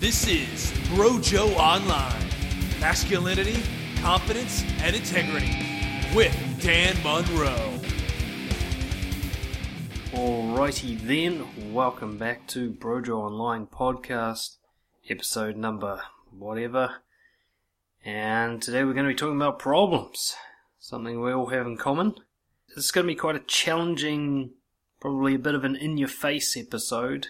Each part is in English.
This is Brojo Online Masculinity, Confidence, and Integrity with Dan Monroe. Alrighty then, welcome back to Brojo Online Podcast, episode number whatever. And today we're going to be talking about problems, something we all have in common. This is going to be quite a challenging, probably a bit of an in your face episode.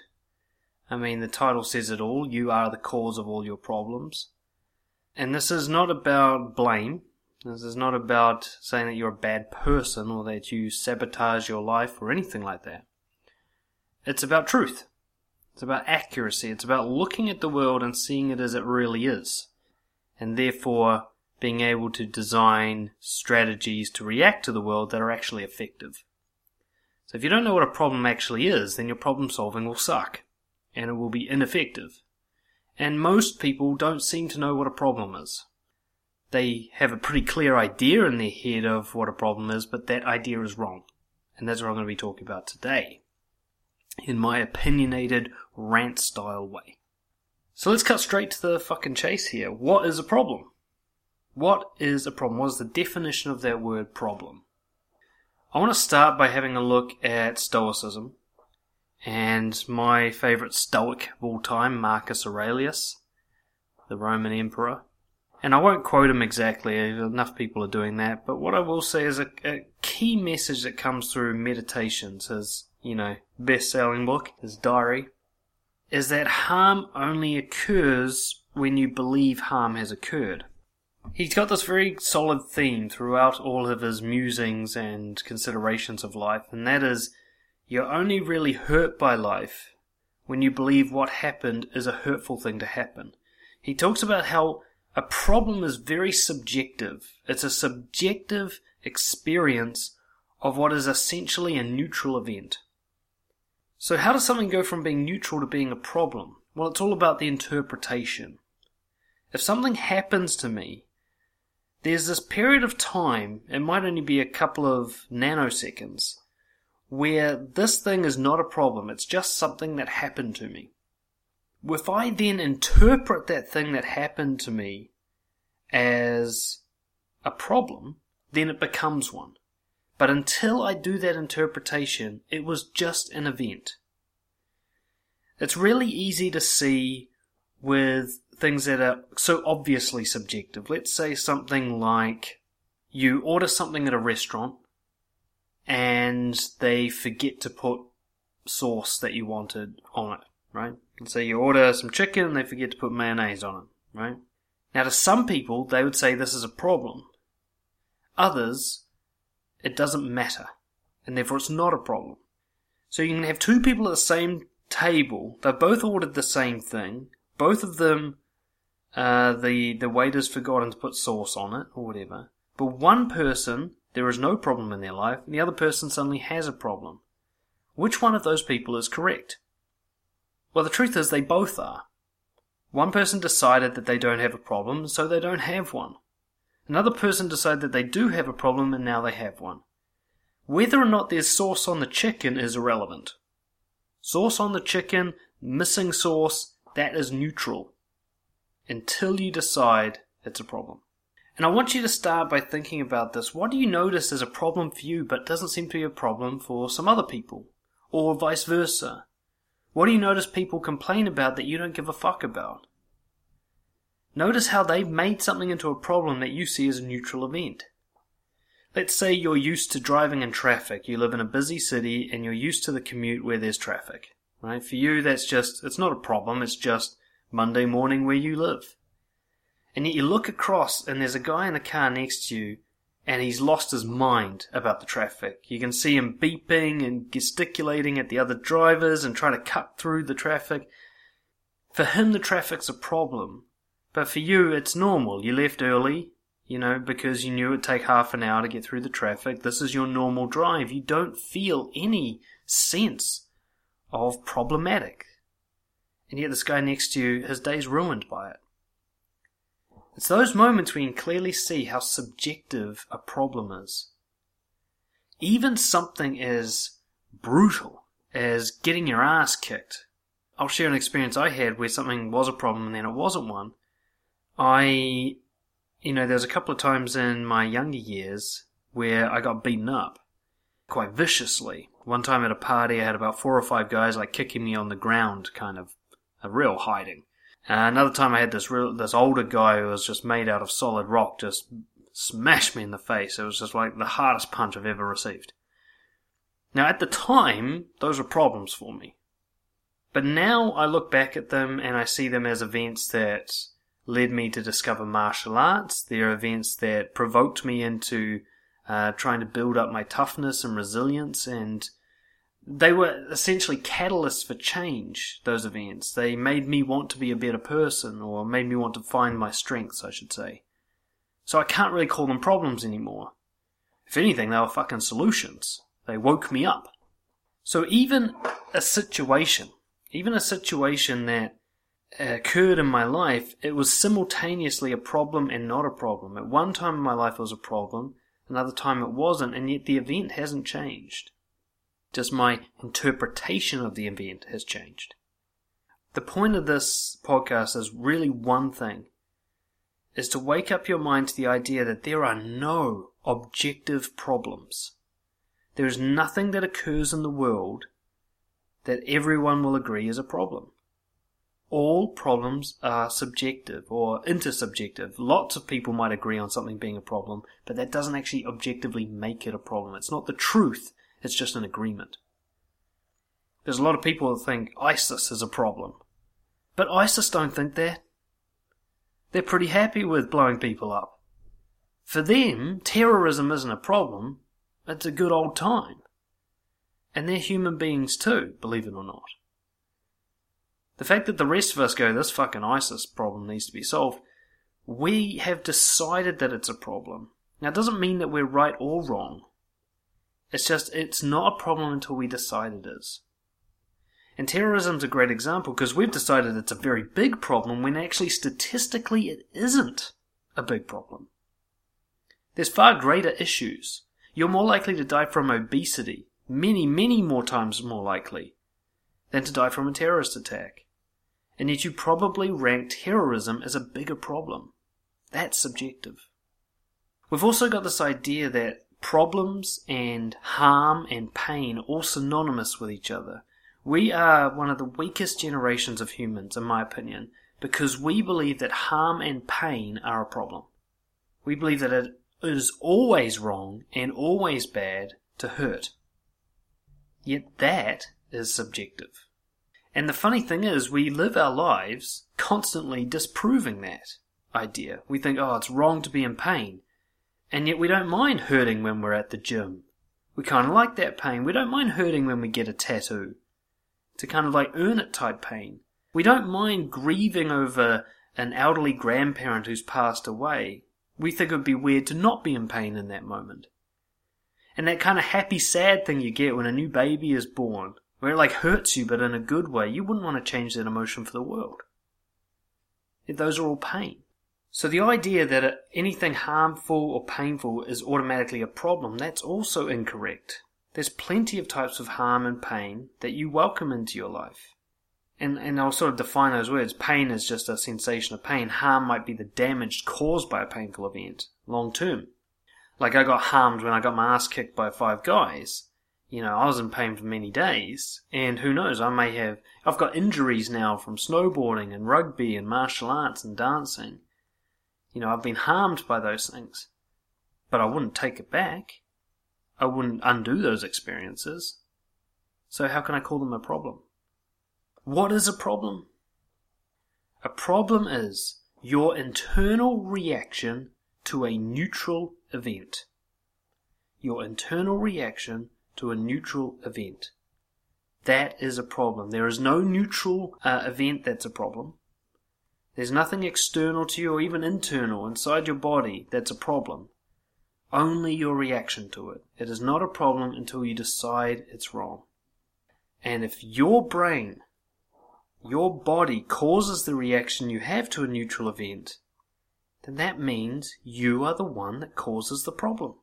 I mean, the title says it all you are the cause of all your problems. And this is not about blame. This is not about saying that you're a bad person or that you sabotage your life or anything like that. It's about truth. It's about accuracy. It's about looking at the world and seeing it as it really is. And therefore being able to design strategies to react to the world that are actually effective. So if you don't know what a problem actually is, then your problem solving will suck. And it will be ineffective. And most people don't seem to know what a problem is they have a pretty clear idea in their head of what a problem is, but that idea is wrong. And that's what I'm going to be talking about today. In my opinionated rant style way. So let's cut straight to the fucking chase here. What is a problem? What is a problem? What is the definition of that word problem? I want to start by having a look at Stoicism and my favourite Stoic of all time, Marcus Aurelius, the Roman Emperor. And I won't quote him exactly, enough people are doing that, but what I will say is a, a key message that comes through Meditations, his, you know, best selling book, his diary, is that harm only occurs when you believe harm has occurred. He's got this very solid theme throughout all of his musings and considerations of life, and that is you're only really hurt by life when you believe what happened is a hurtful thing to happen. He talks about how a problem is very subjective. It's a subjective experience of what is essentially a neutral event. So, how does something go from being neutral to being a problem? Well, it's all about the interpretation. If something happens to me, there's this period of time, it might only be a couple of nanoseconds, where this thing is not a problem, it's just something that happened to me if I then interpret that thing that happened to me as a problem, then it becomes one. But until I do that interpretation, it was just an event. It's really easy to see with things that are so obviously subjective. Let's say something like you order something at a restaurant and they forget to put sauce that you wanted on it, right? So you order some chicken and they forget to put mayonnaise on it, right? Now to some people, they would say this is a problem. Others, it doesn't matter. And therefore it's not a problem. So you can have two people at the same table, they've both ordered the same thing, both of them, uh, the, the waiter's forgotten to put sauce on it, or whatever. But one person, there is no problem in their life, and the other person suddenly has a problem. Which one of those people is correct? Well, the truth is they both are. One person decided that they don't have a problem, so they don't have one. Another person decided that they do have a problem, and now they have one. Whether or not there's sauce on the chicken is irrelevant. Sauce on the chicken, missing sauce, that is neutral. Until you decide it's a problem. And I want you to start by thinking about this. What do you notice as a problem for you, but doesn't seem to be a problem for some other people? Or vice versa? What do you notice people complain about that you don't give a fuck about? Notice how they've made something into a problem that you see as a neutral event. Let's say you're used to driving in traffic. You live in a busy city and you're used to the commute where there's traffic. Right? For you, that's just, it's not a problem. It's just Monday morning where you live. And yet you look across and there's a guy in the car next to you and he's lost his mind about the traffic. You can see him beeping and gesticulating at the other drivers and trying to cut through the traffic. For him, the traffic's a problem. But for you, it's normal. You left early, you know, because you knew it'd take half an hour to get through the traffic. This is your normal drive. You don't feel any sense of problematic. And yet this guy next to you, his day's ruined by it. It's those moments you can clearly see how subjective a problem is. Even something as brutal as getting your ass kicked. I'll share an experience I had where something was a problem and then it wasn't one. I, you know, there was a couple of times in my younger years where I got beaten up quite viciously. One time at a party, I had about four or five guys like kicking me on the ground, kind of a real hiding. Uh, another time, I had this real, this older guy who was just made out of solid rock, just smashed me in the face. It was just like the hardest punch I've ever received. Now, at the time, those were problems for me. But now I look back at them and I see them as events that led me to discover martial arts. They're events that provoked me into uh, trying to build up my toughness and resilience, and they were essentially catalysts for change. Those events they made me want to be a better person, or made me want to find my strengths, I should say. So I can't really call them problems anymore. If anything, they were fucking solutions. They woke me up. So even a situation, even a situation that uh, occurred in my life, it was simultaneously a problem and not a problem. At one time in my life, it was a problem, Another time it wasn't, and yet the event hasn't changed. Just my interpretation of the event has changed. The point of this podcast is really one thing is to wake up your mind to the idea that there are no objective problems. There is nothing that occurs in the world that everyone will agree is a problem all problems are subjective or intersubjective. Lots of people might agree on something being a problem, but that doesn't actually objectively make it a problem. It's not the truth, it's just an agreement. There's a lot of people that think ISIS is a problem. But ISIS don't think that. They're pretty happy with blowing people up. For them, terrorism isn't a problem, it's a good old time. And they're human beings too, believe it or not. The fact that the rest of us go, this fucking ISIS problem needs to be solved, we have decided that it's a problem. Now, it doesn't mean that we're right or wrong. It's just, it's not a problem until we decide it is. And terrorism's a great example because we've decided it's a very big problem when actually statistically it isn't a big problem. There's far greater issues. You're more likely to die from obesity, many, many more times more likely, than to die from a terrorist attack and yet you probably rank terrorism as a bigger problem. That's subjective. We've also got this idea that problems and harm and pain all synonymous with each other. We are one of the weakest generations of humans, in my opinion, because we believe that harm and pain are a problem. We believe that it is always wrong and always bad to hurt. Yet that is subjective. And the funny thing is, we live our lives constantly disproving that idea. We think, oh, it's wrong to be in pain. And yet we don't mind hurting when we're at the gym. We kind of like that pain. We don't mind hurting when we get a tattoo. It's kind of like earn it type pain. We don't mind grieving over an elderly grandparent who's passed away. We think it would be weird to not be in pain in that moment. And that kind of happy sad thing you get when a new baby is born where it like hurts you but in a good way, you wouldn't want to change that emotion for the world. Those are all pain. So the idea that anything harmful or painful is automatically a problem, that's also incorrect. There's plenty of types of harm and pain that you welcome into your life. And, and I'll sort of define those words. Pain is just a sensation of pain. Harm might be the damage caused by a painful event, long term. Like I got harmed when I got my ass kicked by five guys you know, I was in pain for many days, and who knows, I may have. I've got injuries now from snowboarding and rugby and martial arts and dancing. You know, I've been harmed by those things. But I wouldn't take it back. I wouldn't undo those experiences. So, how can I call them a problem? What is a problem? A problem is your internal reaction to a neutral event. Your internal reaction to a neutral event. That is a problem. There is no neutral uh, event that's a problem. There's nothing external to you or even internal inside your body that's a problem. Only your reaction to it. It is not a problem until you decide it's wrong. And if your brain, your body causes the reaction you have to a neutral event, then that means you are the one that causes the problem.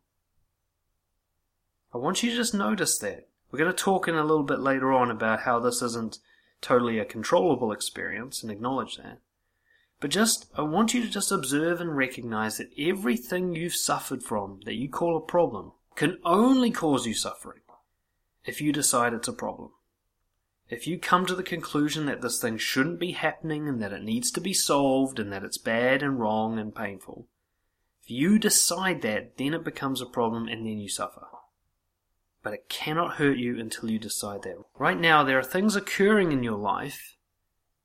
I want you to just notice that. We're going to talk in a little bit later on about how this isn't totally a controllable experience and acknowledge that. But just, I want you to just observe and recognize that everything you've suffered from that you call a problem can only cause you suffering if you decide it's a problem. If you come to the conclusion that this thing shouldn't be happening and that it needs to be solved and that it's bad and wrong and painful, if you decide that, then it becomes a problem and then you suffer. But it cannot hurt you until you decide that. Right now, there are things occurring in your life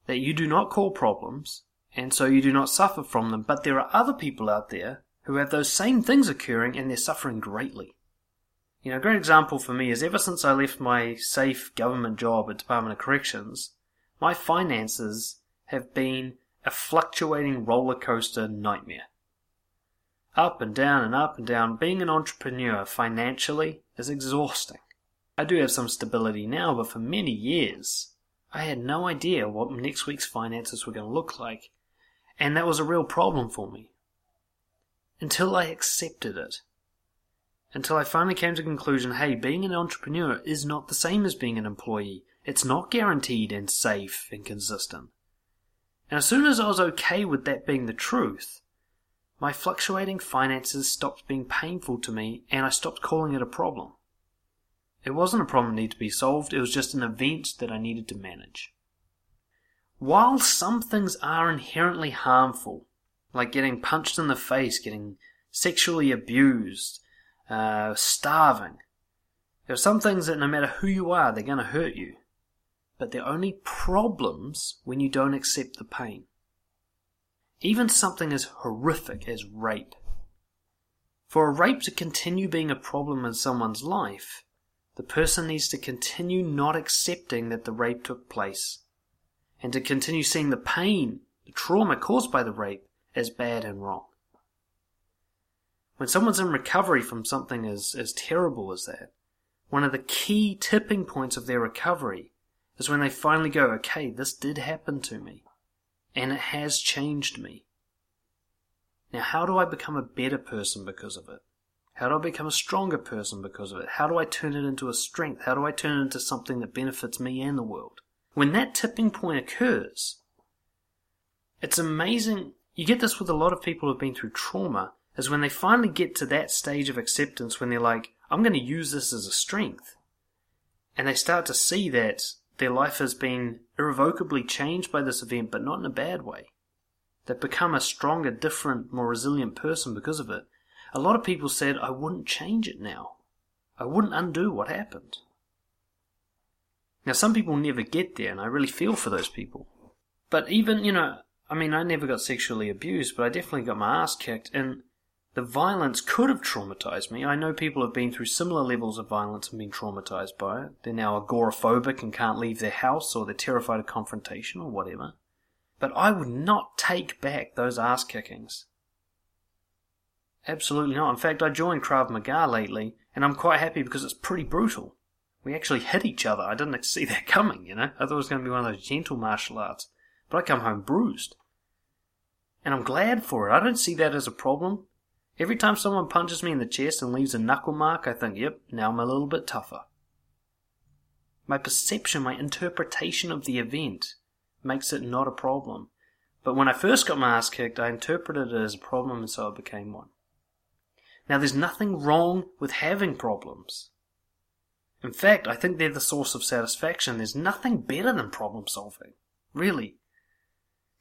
that you do not call problems, and so you do not suffer from them, but there are other people out there who have those same things occurring and they're suffering greatly. You know, a great example for me is ever since I left my safe government job at Department of Corrections, my finances have been a fluctuating roller coaster nightmare. Up and down and up and down. Being an entrepreneur financially is exhausting. I do have some stability now, but for many years, I had no idea what next week's finances were going to look like. And that was a real problem for me. Until I accepted it until I finally came to the conclusion hey, being an entrepreneur is not the same as being an employee. It's not guaranteed and safe and consistent. And as soon as I was okay with that being the truth, my fluctuating finances stopped being painful to me and I stopped calling it a problem. It wasn't a problem that needed to be solved, it was just an event that I needed to manage. While some things are inherently harmful, like getting punched in the face, getting sexually abused, uh, starving. There are some things that no matter who you are, they're going to hurt you. But they're only problems when you don't accept the pain. Even something as horrific as rape. For a rape to continue being a problem in someone's life, the person needs to continue not accepting that the rape took place, and to continue seeing the pain, the trauma caused by the rape, as bad and wrong. When someone's in recovery from something as, as terrible as that, one of the key tipping points of their recovery is when they finally go, okay, this did happen to me, and it has changed me. Now, how do I become a better person because of it? How do I become a stronger person because of it? How do I turn it into a strength? How do I turn it into something that benefits me and the world? When that tipping point occurs, it's amazing. You get this with a lot of people who've been through trauma is when they finally get to that stage of acceptance when they're like, I'm going to use this as a strength. And they start to see that their life has been irrevocably changed by this event, but not in a bad way. They've become a stronger, different, more resilient person because of it. A lot of people said, I wouldn't change it now. I wouldn't undo what happened. Now, some people never get there, and I really feel for those people. But even, you know, I mean, I never got sexually abused, but I definitely got my ass kicked, and the violence could have traumatized me. I know people have been through similar levels of violence and been traumatized by it. They're now agoraphobic and can't leave their house, or they're terrified of confrontation, or whatever. But I would not take back those ass kickings. Absolutely not. In fact, I joined Krav Maga lately, and I'm quite happy because it's pretty brutal. We actually hit each other. I didn't see that coming, you know. I thought it was going to be one of those gentle martial arts. But I come home bruised. And I'm glad for it. I don't see that as a problem. Every time someone punches me in the chest and leaves a knuckle mark, I think, yep, now I'm a little bit tougher. My perception, my interpretation of the event makes it not a problem. But when I first got my ass kicked, I interpreted it as a problem and so it became one. Now there's nothing wrong with having problems. In fact, I think they're the source of satisfaction. There's nothing better than problem solving. Really.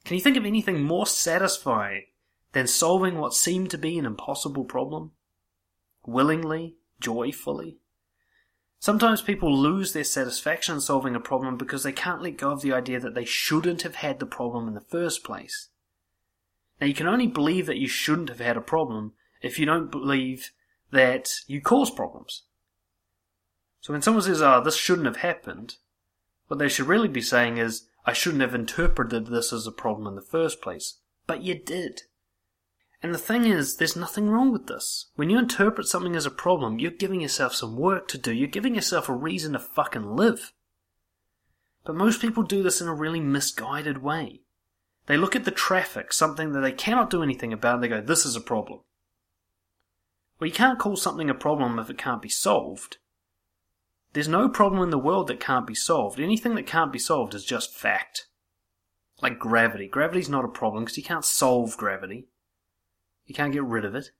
Can you think of anything more satisfying than solving what seemed to be an impossible problem? Willingly, joyfully? Sometimes people lose their satisfaction in solving a problem because they can't let go of the idea that they shouldn't have had the problem in the first place. Now, you can only believe that you shouldn't have had a problem if you don't believe that you cause problems. So when someone says, oh, this shouldn't have happened, what they should really be saying is, I shouldn't have interpreted this as a problem in the first place. But you did. And the thing is, there's nothing wrong with this. When you interpret something as a problem, you're giving yourself some work to do. You're giving yourself a reason to fucking live. But most people do this in a really misguided way. They look at the traffic, something that they cannot do anything about, and they go, this is a problem. Well, you can't call something a problem if it can't be solved. There's no problem in the world that can't be solved. Anything that can't be solved is just fact. Like gravity. Gravity's not a problem because you can't solve gravity. You can't get rid of it.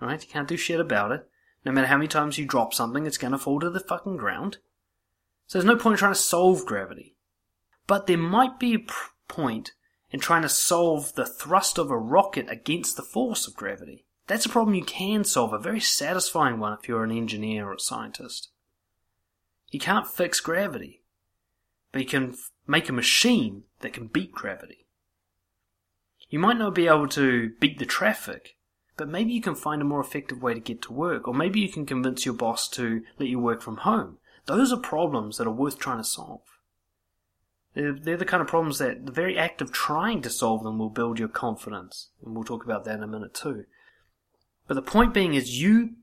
Right? You can't do shit about it. No matter how many times you drop something, it's gonna fall to the fucking ground. So there's no point in trying to solve gravity. But there might be a pr- point in trying to solve the thrust of a rocket against the force of gravity. That's a problem you can solve, a very satisfying one if you're an engineer or a scientist. You can't fix gravity, but you can f- make a machine that can beat gravity. You might not be able to beat the traffic, but maybe you can find a more effective way to get to work, or maybe you can convince your boss to let you work from home. Those are problems that are worth trying to solve. They're, they're the kind of problems that the very act of trying to solve them will build your confidence, and we'll talk about that in a minute too. But the point being is you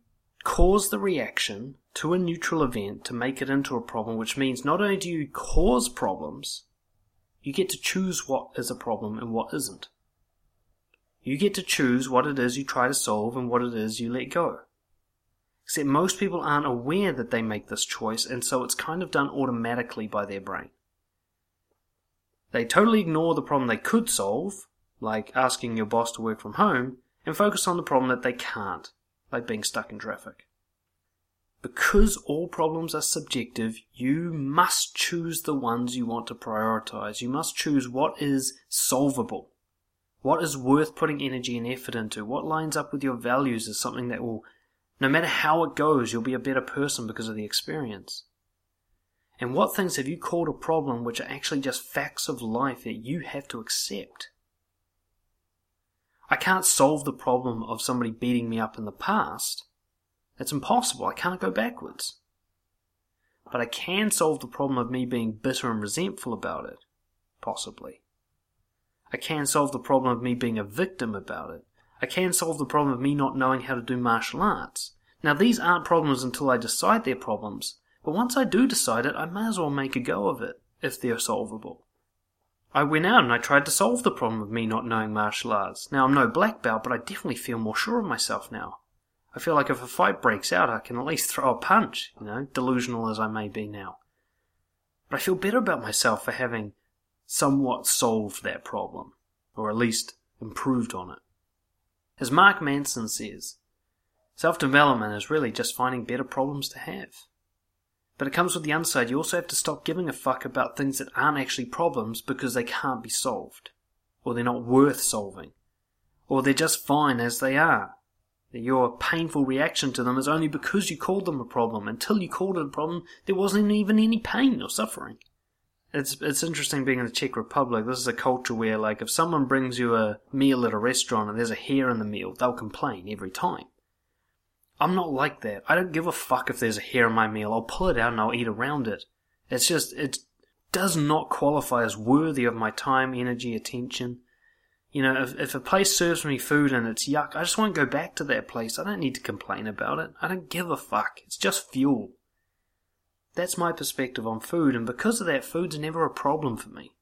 cause the reaction to a neutral event to make it into a problem, which means not only do you cause problems, you get to choose what is a problem and what isn't. You get to choose what it is you try to solve and what it is you let go. Except most people aren't aware that they make this choice, and so it's kind of done automatically by their brain. They totally ignore the problem they could solve, like asking your boss to work from home, and focus on the problem that they can't, like being stuck in traffic. Because all problems are subjective, you must choose the ones you want to prioritize. You must choose what is solvable. What is worth putting energy and effort into? What lines up with your values is something that will, no matter how it goes, you'll be a better person because of the experience. And what things have you called a problem which are actually just facts of life that you have to accept? I can't solve the problem of somebody beating me up in the past. It's impossible. I can't go backwards. But I can solve the problem of me being bitter and resentful about it. Possibly. I can solve the problem of me being a victim about it. I can solve the problem of me not knowing how to do martial arts. Now, these aren't problems until I decide they're problems, but once I do decide it, I may as well make a go of it, if they're solvable. I went out and I tried to solve the problem of me not knowing martial arts. Now, I'm no black belt, but I definitely feel more sure of myself now. I feel like if a fight breaks out, I can at least throw a punch, you know, delusional as I may be now. But I feel better about myself for having somewhat solved that problem, or at least improved on it. As Mark Manson says, self development is really just finding better problems to have. But it comes with the underside, you also have to stop giving a fuck about things that aren't actually problems because they can't be solved, or they're not worth solving, or they're just fine as they are. Your painful reaction to them is only because you called them a problem. Until you called it a problem, there wasn't even any pain or suffering. It's it's interesting being in the Czech Republic. This is a culture where, like, if someone brings you a meal at a restaurant and there's a hair in the meal, they'll complain every time. I'm not like that. I don't give a fuck if there's a hair in my meal. I'll pull it out and I'll eat around it. It's just it does not qualify as worthy of my time, energy, attention. You know, if, if a place serves me food and it's yuck, I just won't go back to that place. I don't need to complain about it. I don't give a fuck. It's just fuel. That's my perspective on food, and because of that, food's never a problem for me.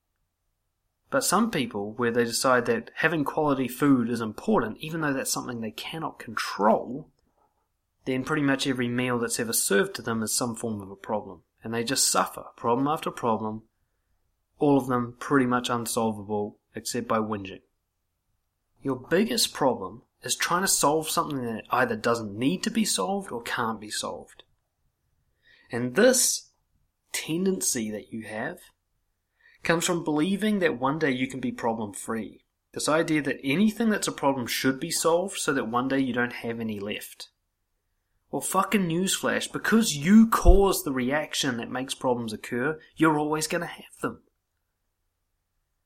But some people, where they decide that having quality food is important, even though that's something they cannot control, then pretty much every meal that's ever served to them is some form of a problem. And they just suffer, problem after problem, all of them pretty much unsolvable, except by whinging. Your biggest problem is trying to solve something that either doesn't need to be solved or can't be solved. And this tendency that you have comes from believing that one day you can be problem free. This idea that anything that's a problem should be solved so that one day you don't have any left. Well, fucking newsflash, because you cause the reaction that makes problems occur, you're always going to have them.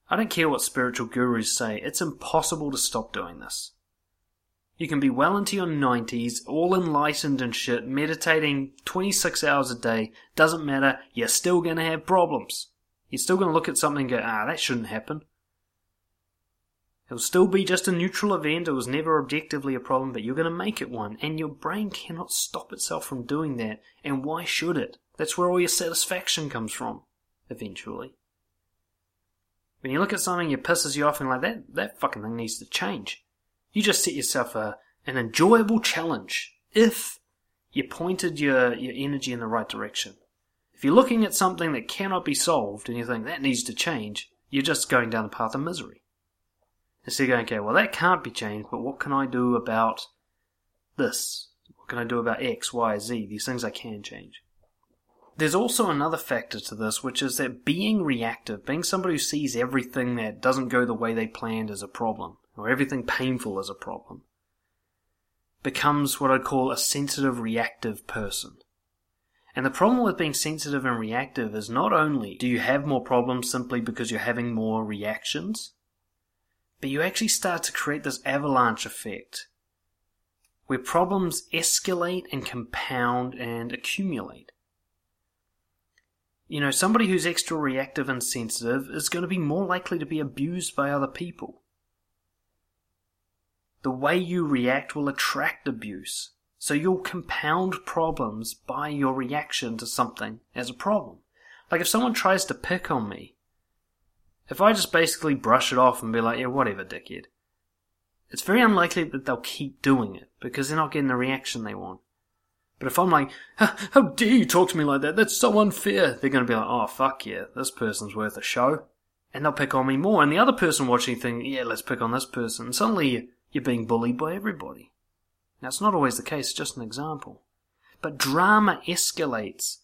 I don't care what spiritual gurus say, it's impossible to stop doing this. You can be well into your 90s, all enlightened and shit, meditating 26 hours a day, doesn't matter, you're still gonna have problems. You're still gonna look at something and go, ah, that shouldn't happen. It'll still be just a neutral event, it was never objectively a problem, but you're gonna make it one, and your brain cannot stop itself from doing that, and why should it? That's where all your satisfaction comes from, eventually. When you look at something that pisses you off and like that, that fucking thing needs to change. You just set yourself a, an enjoyable challenge. If you pointed your, your energy in the right direction. If you're looking at something that cannot be solved and you think that needs to change, you're just going down the path of misery. Instead of going, okay, well that can't be changed, but what can I do about this? What can I do about X, Y, Z? These things I can change. There's also another factor to this, which is that being reactive, being somebody who sees everything that doesn't go the way they planned as a problem, or everything painful as a problem, becomes what I'd call a sensitive reactive person. And the problem with being sensitive and reactive is not only do you have more problems simply because you're having more reactions, but you actually start to create this avalanche effect where problems escalate and compound and accumulate. You know, somebody who's extra reactive and sensitive is going to be more likely to be abused by other people. The way you react will attract abuse. So you'll compound problems by your reaction to something as a problem. Like if someone tries to pick on me, if I just basically brush it off and be like, yeah, whatever, dickhead, it's very unlikely that they'll keep doing it because they're not getting the reaction they want. But if I'm like, how dare you talk to me like that? That's so unfair. They're going to be like, oh, fuck yeah, this person's worth a show. And they'll pick on me more. And the other person watching think, yeah, let's pick on this person. And suddenly you're being bullied by everybody. Now, it's not always the case, just an example. But drama escalates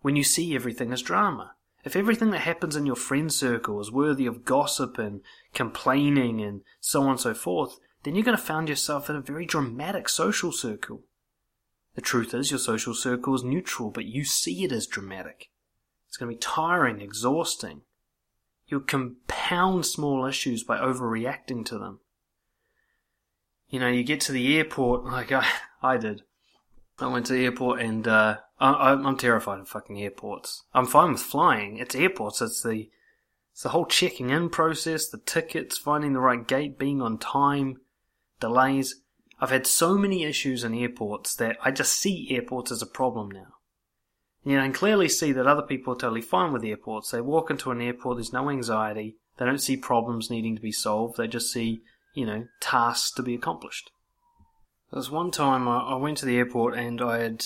when you see everything as drama. If everything that happens in your friend circle is worthy of gossip and complaining and so on and so forth, then you're going to find yourself in a very dramatic social circle. The truth is, your social circle is neutral, but you see it as dramatic. It's going to be tiring, exhausting. You'll compound small issues by overreacting to them you know, you get to the airport like I, I did. I went to the airport and uh, I, I'm terrified of fucking airports. I'm fine with flying. It's airports. It's the it's the whole checking in process, the tickets, finding the right gate, being on time, delays. I've had so many issues in airports that I just see airports as a problem now. You know, and clearly see that other people are totally fine with airports. They walk into an airport, there's no anxiety. They don't see problems needing to be solved. They just see you know, tasks to be accomplished. There was one time I, went to the airport and I had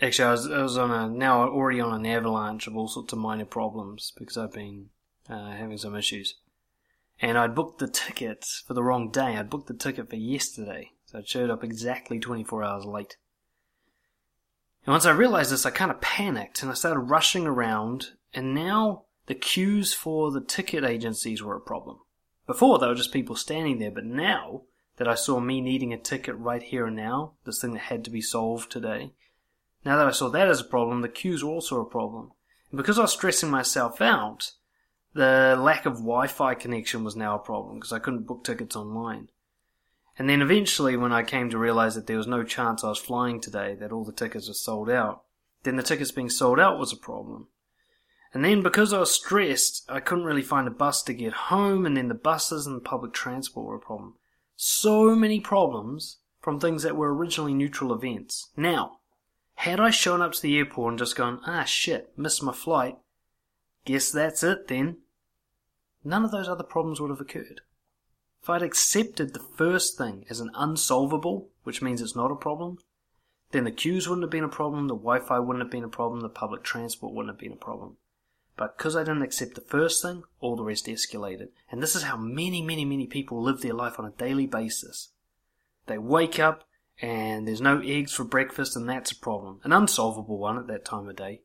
actually I was, I was on a now already on an avalanche of all sorts of minor problems because I've been uh, having some issues, and I'd booked the ticket for the wrong day. I'd booked the ticket for yesterday, so it showed up exactly 24 hours late. And once I realized this, I kind of panicked and I started rushing around, and now the queues for the ticket agencies were a problem. Before, they were just people standing there, but now that I saw me needing a ticket right here and now, this thing that had to be solved today, now that I saw that as a problem, the queues were also a problem. And because I was stressing myself out, the lack of Wi-Fi connection was now a problem because I couldn't book tickets online. And then eventually, when I came to realize that there was no chance I was flying today, that all the tickets were sold out, then the tickets being sold out was a problem. And then because I was stressed, I couldn't really find a bus to get home, and then the buses and public transport were a problem. So many problems from things that were originally neutral events. Now, had I shown up to the airport and just gone, ah shit, missed my flight, guess that's it then, none of those other problems would have occurred. If I'd accepted the first thing as an unsolvable, which means it's not a problem, then the queues wouldn't have been a problem, the Wi Fi wouldn't have been a problem, the public transport wouldn't have been a problem. But because I didn't accept the first thing, all the rest escalated. And this is how many, many, many people live their life on a daily basis. They wake up and there's no eggs for breakfast, and that's a problem. An unsolvable one at that time of day.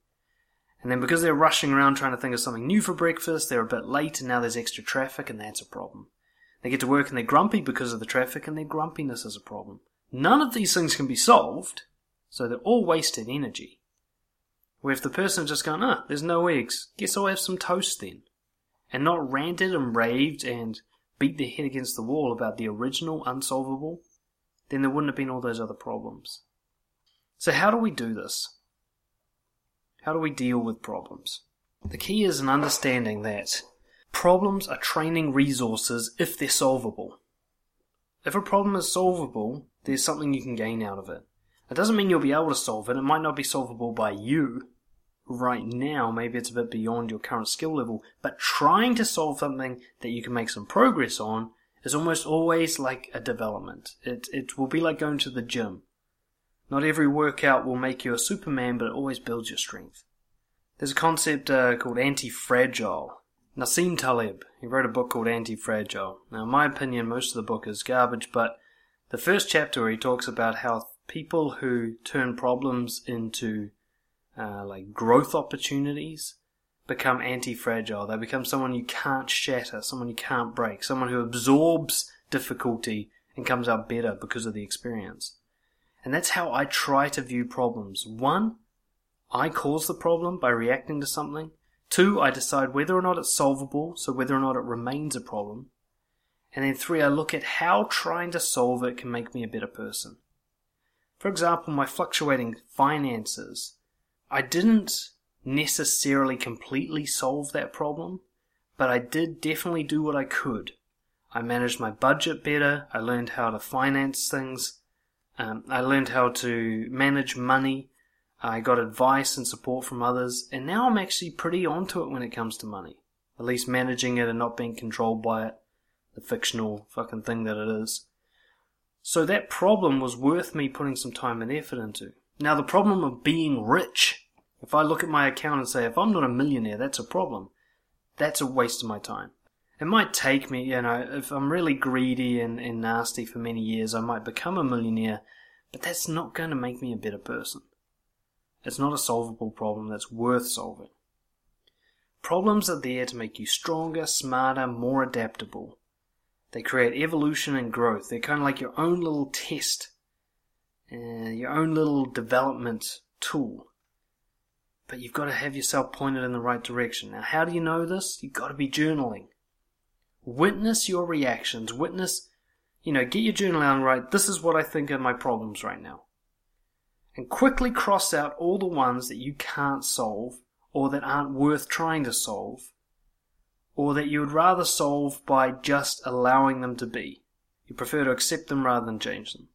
And then because they're rushing around trying to think of something new for breakfast, they're a bit late and now there's extra traffic, and that's a problem. They get to work and they're grumpy because of the traffic, and their grumpiness is a problem. None of these things can be solved, so they're all wasted energy. Where if the person just gone, ah, there's no eggs, guess I'll have some toast then. And not ranted and raved and beat their head against the wall about the original unsolvable, then there wouldn't have been all those other problems. So how do we do this? How do we deal with problems? The key is an understanding that problems are training resources if they're solvable. If a problem is solvable, there's something you can gain out of it. It doesn't mean you'll be able to solve it. It might not be solvable by you right now. Maybe it's a bit beyond your current skill level. But trying to solve something that you can make some progress on is almost always like a development. It, it will be like going to the gym. Not every workout will make you a Superman, but it always builds your strength. There's a concept uh, called anti-fragile. Nassim Taleb, he wrote a book called Anti-Fragile. Now, in my opinion, most of the book is garbage, but the first chapter where he talks about how people who turn problems into uh, like growth opportunities become anti-fragile. They become someone you can't shatter, someone you can't break, someone who absorbs difficulty and comes out better because of the experience. And that's how I try to view problems. One, I cause the problem by reacting to something. Two, I decide whether or not it's solvable, so whether or not it remains a problem. And then three, I look at how trying to solve it can make me a better person. For example, my fluctuating finances. I didn't necessarily completely solve that problem, but I did definitely do what I could. I managed my budget better, I learned how to finance things, um, I learned how to manage money, I got advice and support from others, and now I'm actually pretty onto it when it comes to money. At least managing it and not being controlled by it, the fictional fucking thing that it is. So that problem was worth me putting some time and effort into. Now the problem of being rich, if I look at my account and say, if I'm not a millionaire, that's a problem. That's a waste of my time. It might take me, you know, if I'm really greedy and, and nasty for many years, I might become a millionaire, but that's not going to make me a better person. It's not a solvable problem that's worth solving. Problems are there to make you stronger, smarter, more adaptable. They create evolution and growth. They're kind of like your own little test, uh, your own little development tool. But you've got to have yourself pointed in the right direction. Now, how do you know this? You've got to be journaling. Witness your reactions. Witness, you know, get your journal out and write, this is what I think are my problems right now and quickly cross out all the ones that you can't solve or that aren't worth trying to solve or that you would rather solve by just allowing them to be. You prefer to accept them rather than change them.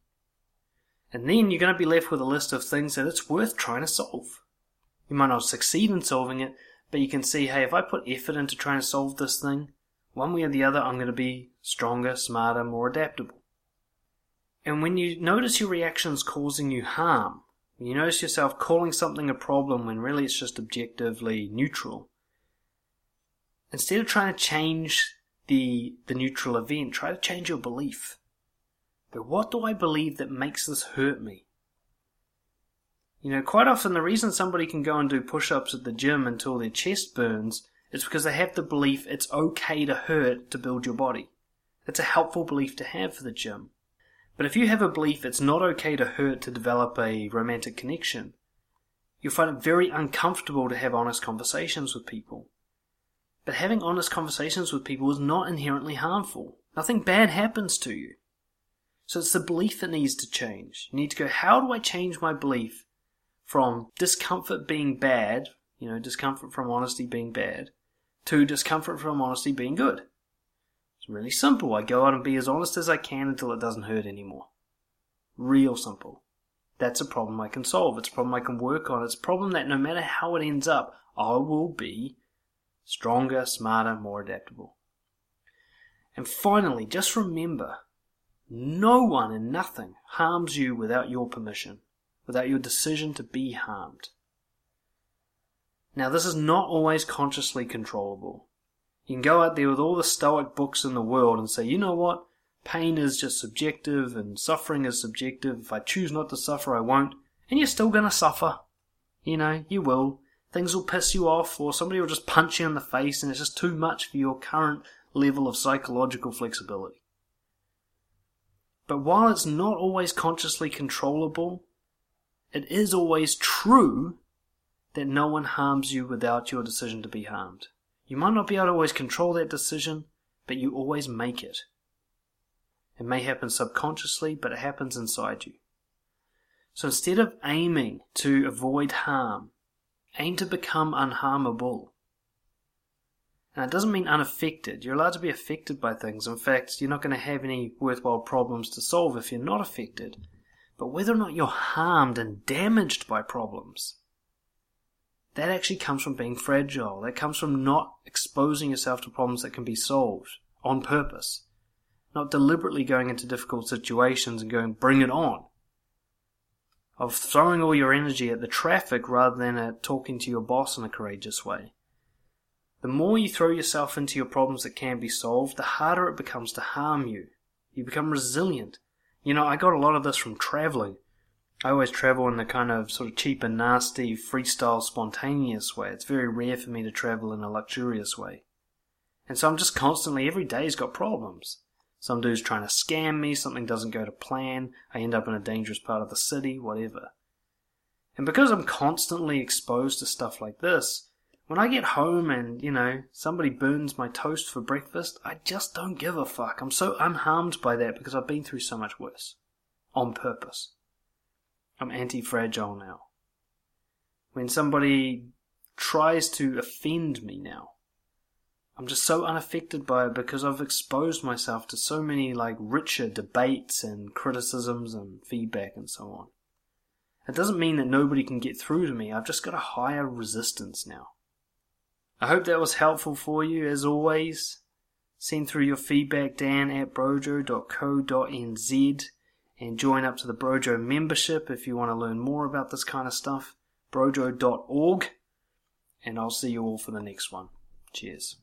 And then you're going to be left with a list of things that it's worth trying to solve. You might not succeed in solving it, but you can see, hey, if I put effort into trying to solve this thing, one way or the other, I'm going to be stronger, smarter, more adaptable. And when you notice your reactions causing you harm, when you notice yourself calling something a problem when really it's just objectively neutral, instead of trying to change the, the neutral event, try to change your belief. But what do I believe that makes this hurt me? You know, quite often the reason somebody can go and do push ups at the gym until their chest burns is because they have the belief it's okay to hurt to build your body. It's a helpful belief to have for the gym. But if you have a belief it's not okay to hurt to develop a romantic connection, you'll find it very uncomfortable to have honest conversations with people. But having honest conversations with people is not inherently harmful. Nothing bad happens to you. So it's the belief that needs to change. You need to go, how do I change my belief from discomfort being bad, you know, discomfort from honesty being bad, to discomfort from honesty being good? It's really simple. I go out and be as honest as I can until it doesn't hurt anymore. Real simple. That's a problem I can solve. It's a problem I can work on. It's a problem that no matter how it ends up, I will be stronger, smarter, more adaptable. And finally, just remember no one and nothing harms you without your permission, without your decision to be harmed. Now, this is not always consciously controllable. You can go out there with all the stoic books in the world and say, you know what? Pain is just subjective and suffering is subjective. If I choose not to suffer, I won't. And you're still going to suffer. You know, you will. Things will piss you off, or somebody will just punch you in the face, and it's just too much for your current level of psychological flexibility. But while it's not always consciously controllable, it is always true that no one harms you without your decision to be harmed. You might not be able to always control that decision, but you always make it. It may happen subconsciously, but it happens inside you. So instead of aiming to avoid harm, aim to become unharmable. And it doesn't mean unaffected. You're allowed to be affected by things. In fact, you're not going to have any worthwhile problems to solve if you're not affected. But whether or not you're harmed and damaged by problems, that actually comes from being fragile. That comes from not exposing yourself to problems that can be solved on purpose. Not deliberately going into difficult situations and going, bring it on. of throwing all your energy at the traffic rather than at talking to your boss in a courageous way. The more you throw yourself into your problems that can be solved, the harder it becomes to harm you. You become resilient. You know, I got a lot of this from traveling. I always travel in the kind of sort of cheap and nasty, freestyle, spontaneous way. It's very rare for me to travel in a luxurious way. And so I'm just constantly, every day's got problems. Some dude's trying to scam me, something doesn't go to plan, I end up in a dangerous part of the city, whatever. And because I'm constantly exposed to stuff like this, when I get home and, you know, somebody burns my toast for breakfast, I just don't give a fuck. I'm so unharmed by that because I've been through so much worse. On purpose. I'm anti fragile now. When somebody tries to offend me now, I'm just so unaffected by it because I've exposed myself to so many like richer debates and criticisms and feedback and so on. It doesn't mean that nobody can get through to me. I've just got a higher resistance now. I hope that was helpful for you as always. Send through your feedback dan at brojo.co.nz and join up to the Brojo membership if you want to learn more about this kind of stuff. brojo.org and I'll see you all for the next one. Cheers.